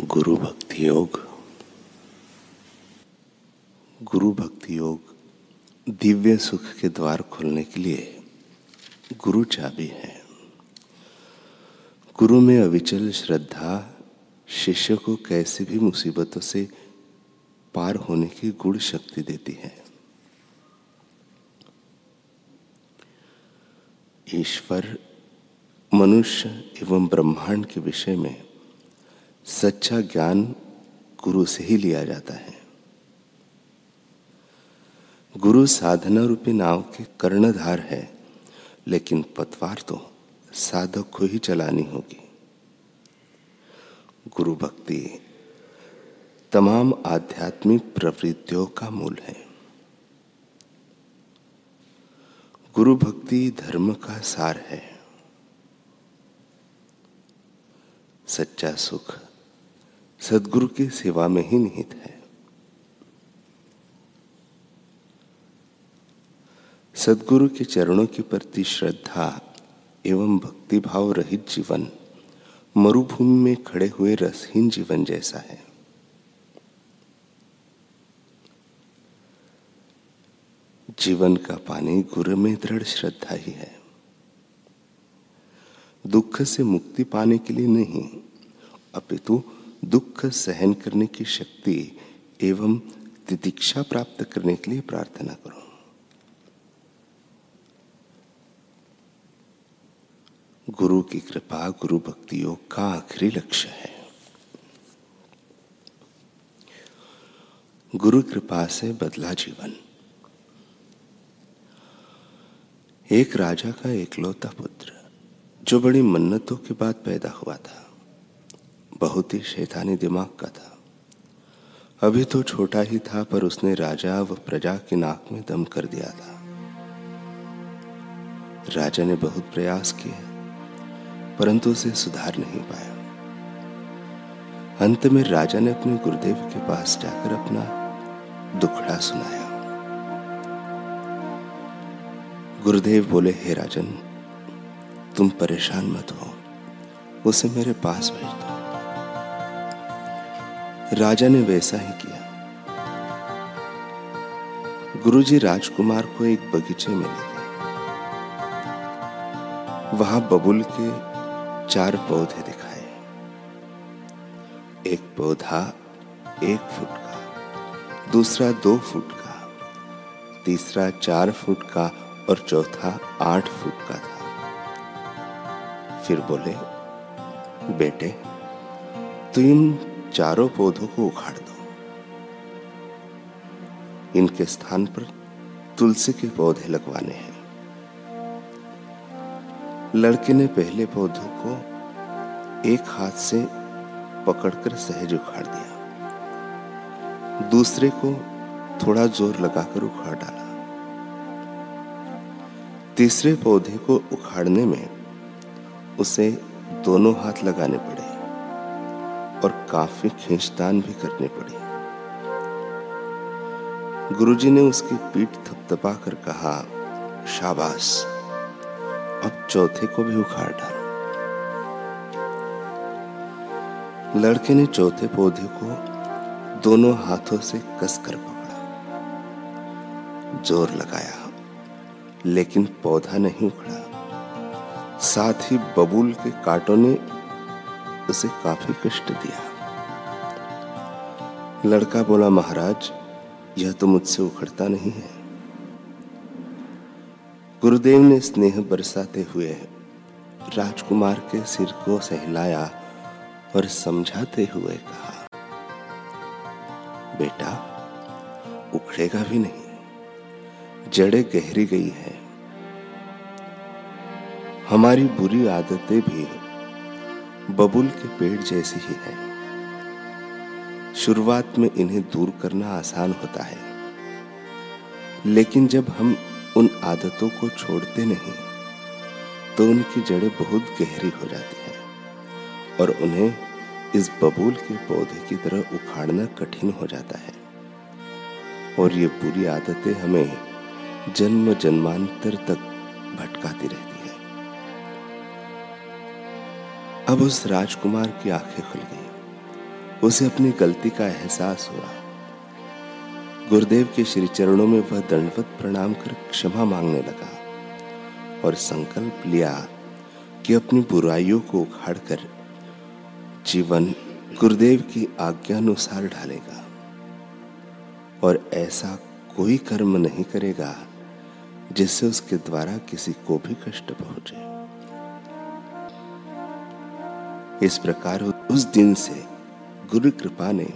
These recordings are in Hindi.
गुरु भक्ति योग। गुरु भक्ति योग दिव्य सुख के द्वार खोलने के लिए गुरु चाबी है। गुरु में अविचल श्रद्धा शिष्य को कैसे भी मुसीबतों से पार होने की गुण शक्ति देती है। ईश्वर, मनुष्य एवं ब्रह्मांड के विषय में सच्चा ज्ञान गुरु से ही लिया जाता है। गुरु साधना रूपी नाव के कर्णधार है, लेकिन पतवार तो साधक को ही चलानी होगी। गुरु भक्ति तमाम आध्यात्मिक प्रवृत्तियों का मूल है। गुरु भक्ति धर्म का सार है। सच्चा सुख सदगुरु की सेवा में ही निहित है। सदगुरु के चरणों के प्रति श्रद्धा एवं भक्ति भाव रहित जीवन, मरुभूमि में खड़े हुए रसहीन जीवन जैसा है। जीवन का पानी गुरु में दृढ़ श्रद्धा ही है। दुख से मुक्ति पाने के लिए नहीं, अपितु दुख सहन करने की शक्ति एवं तितिक्षा प्राप्त करने के लिए प्रार्थना करो। गुरु की कृपा, गुरु भक्ति योग का आखिरी लक्ष्य है। गुरु कृपा से बदला जीवन। एक राजा का एकलौता पुत्र, जो बड़ी मन्नतों के बाद पैदा हुआ था। बहुत ही शैतानी दिमाग का था। अभी तो छोटा ही था, पर उसने राजा व प्रजा की नाक में दम कर दिया था। राजा ने बहुत प्रयास किए, परंतु उसे सुधार नहीं पाया। अंत में राजा ने अपने गुरुदेव के पास जाकर अपना दुखड़ा सुनाया। गुरुदेव बोले, हे राजन, तुम परेशान मत हो। उसे मेरे पास भेज दो। राजा ने वैसा ही किया। गुरुजी राजकुमार को एक बगीचे में ले गए। वहाँ बबुल के चार पौधे दिखाए। एक पौधा एक फुट का, दूसरा दो फुट का, तीसरा चार फुट का और चौथा आठ फुट का था। फिर बोले, बेटे तुम चारों पौधों को उखाड़ दो। इनके स्थान पर तुलसी के पौधे लगवाने हैं। लड़के ने पहले पौधों को एक हाथ से पकड़कर सहज उखाड़ दिया। दूसरे को थोड़ा ज़ोर लगाकर उखाड़ डाला। तीसरे पौधे को उखाड़ने में उसे दोनों हाथ लगाने पड़े। और काफ़ी खींचतान भी करनी पड़ी। गुरुजी ने उसकी पीठ थपथपा कर कहा, शाबाश, अब चौथे को भी उखाड़ डालो। लड़के ने चौथे पौधे को दोनों हाथों से कसकर पकड़ा। ज़ोर लगाया, लेकिन पौधा नहीं उखड़ा। साथ ही बबूल के कांटों ने उसे काफ़ी कष्ट दिया। लड़का बोला, महाराज, यह तो मुझसे उखड़ता नहीं है। गुरुदेव ने स्नेह बरसाते हुए राजकुमार के सिर को सहलाया और समझाते हुए कहा, बेटा, उखड़ेगा भी नहीं। जड़े गहरी गई है। हमारी बुरी आदतें भी बबुल के पेड़ जैसी ही है। शुरुआत में इन्हें दूर करना आसान होता है। लेकिन जब हम उन आदतों को छोड़ते नहीं तो उनकी जड़ें बहुत गहरी हो जाती हैं और उन्हें इस बबूल के पौधे की तरह उखाड़ना कठिन हो जाता है। और ये बुरी आदतें हमें जन्म जन्मांतर तक भटकाती रहती अब उस राजकुमार की आँखें खुल गई। उसे अपनी गलती का एहसास हुआ। गुरुदेव के श्री चरणों में वह दंडवत प्रणाम कर क्षमा मांगने लगा और संकल्प लिया कि अपनी बुराइयों को उखाड़ कर जीवन गुरुदेव की आज्ञानुसार ढालेगा और ऐसा कोई कर्म नहीं करेगा जिससे उसके द्वारा किसी को भी कष्ट पहुँचे। इस प्रकार उस दिन से गुरु कृपा ने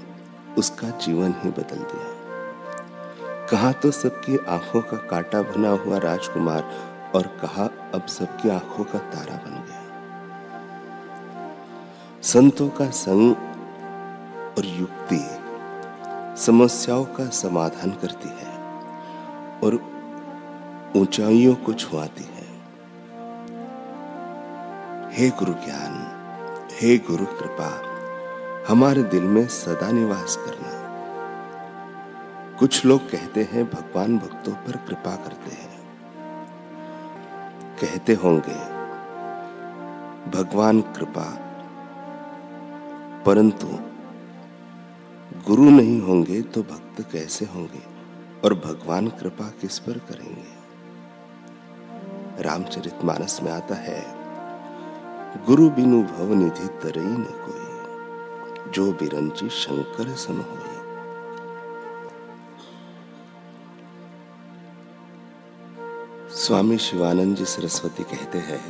उसका जीवन ही बदल दिया। कहा तो सबकी आँखों का काटा बना हुआ राजकुमार और कहा, अब सबकी आँखों का तारा बन गया। संतों का संग और युक्ति समस्याओं का समाधान करती है और ऊंचाइयों को छुआती है। हे गुरु ज्ञान हे गुरु, कृपा, हमारे दिल में सदा निवास करना। कुछ लोग कहते हैं, भगवान भक्तों पर कृपा करते हैं। कहते होंगे, भगवान कृपा, परंतु गुरु नहीं होंगे तो भक्त कैसे होंगे और भगवान कृपा किस पर करेंगे? रामचरितमानस में आता है गुरु बिनु भव निधि तरई न कोई, जो बिरंची शंकर सम हो स्वामी शिवानंद जी सरस्वती कहते हैं,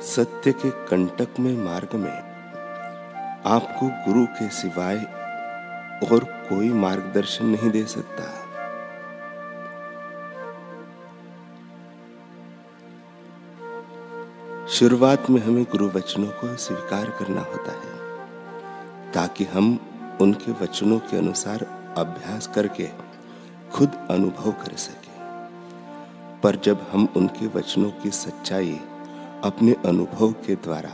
सत्य के कंटक में मार्ग में आपको गुरु के सिवाय और कोई मार्गदर्शन नहीं दे सकता। शुरुआत में हमें गुरु वचनों को स्वीकार करना होता है, ताकि हम उनके वचनों के अनुसार अभ्यास करके खुद अनुभव कर सके। पर जब हम उनके वचनों की सच्चाई अपने अनुभव के द्वारा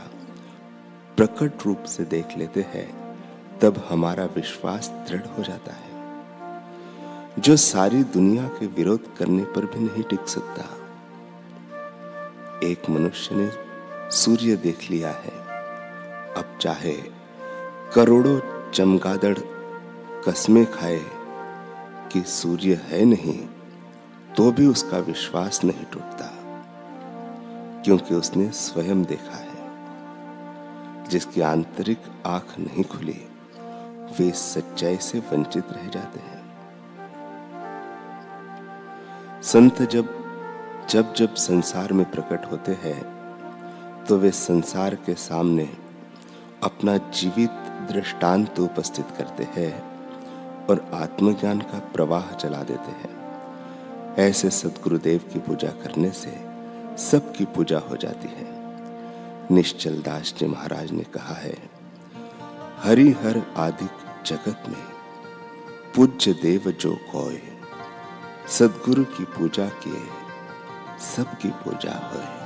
प्रकट रूप से देख लेते हैं, तब हमारा विश्वास दृढ़ हो जाता है। जो सारी दुनिया के विरोध करने पर भी नहीं टिक सकता। एक मनुष्य ने सूर्य देख लिया है। अब चाहे करोड़ों चमगादड़ कसमें खाए कि सूर्य है नहीं तो भी उसका विश्वास नहीं टूटता, क्योंकि उसने स्वयं देखा है। जिसकी आंतरिक आँख नहीं खुली, वे सच्चाई से वंचित रह जाते हैं। संत जब जब जब संसार में प्रकट होते हैं तो वे संसार के सामने अपना जीवित दृष्टांत उपस्थित करते हैं और आत्मज्ञान का प्रवाह चला देते हैं। ऐसे सदगुरुदेव की पूजा करने से सबकी पूजा हो जाती है। निश्चल दास जी महाराज ने कहा है, हरिहर आदिक जगत में पूज्य देव जो कोय, सदगुरु की पूजा किए, सबकी पूजा होए।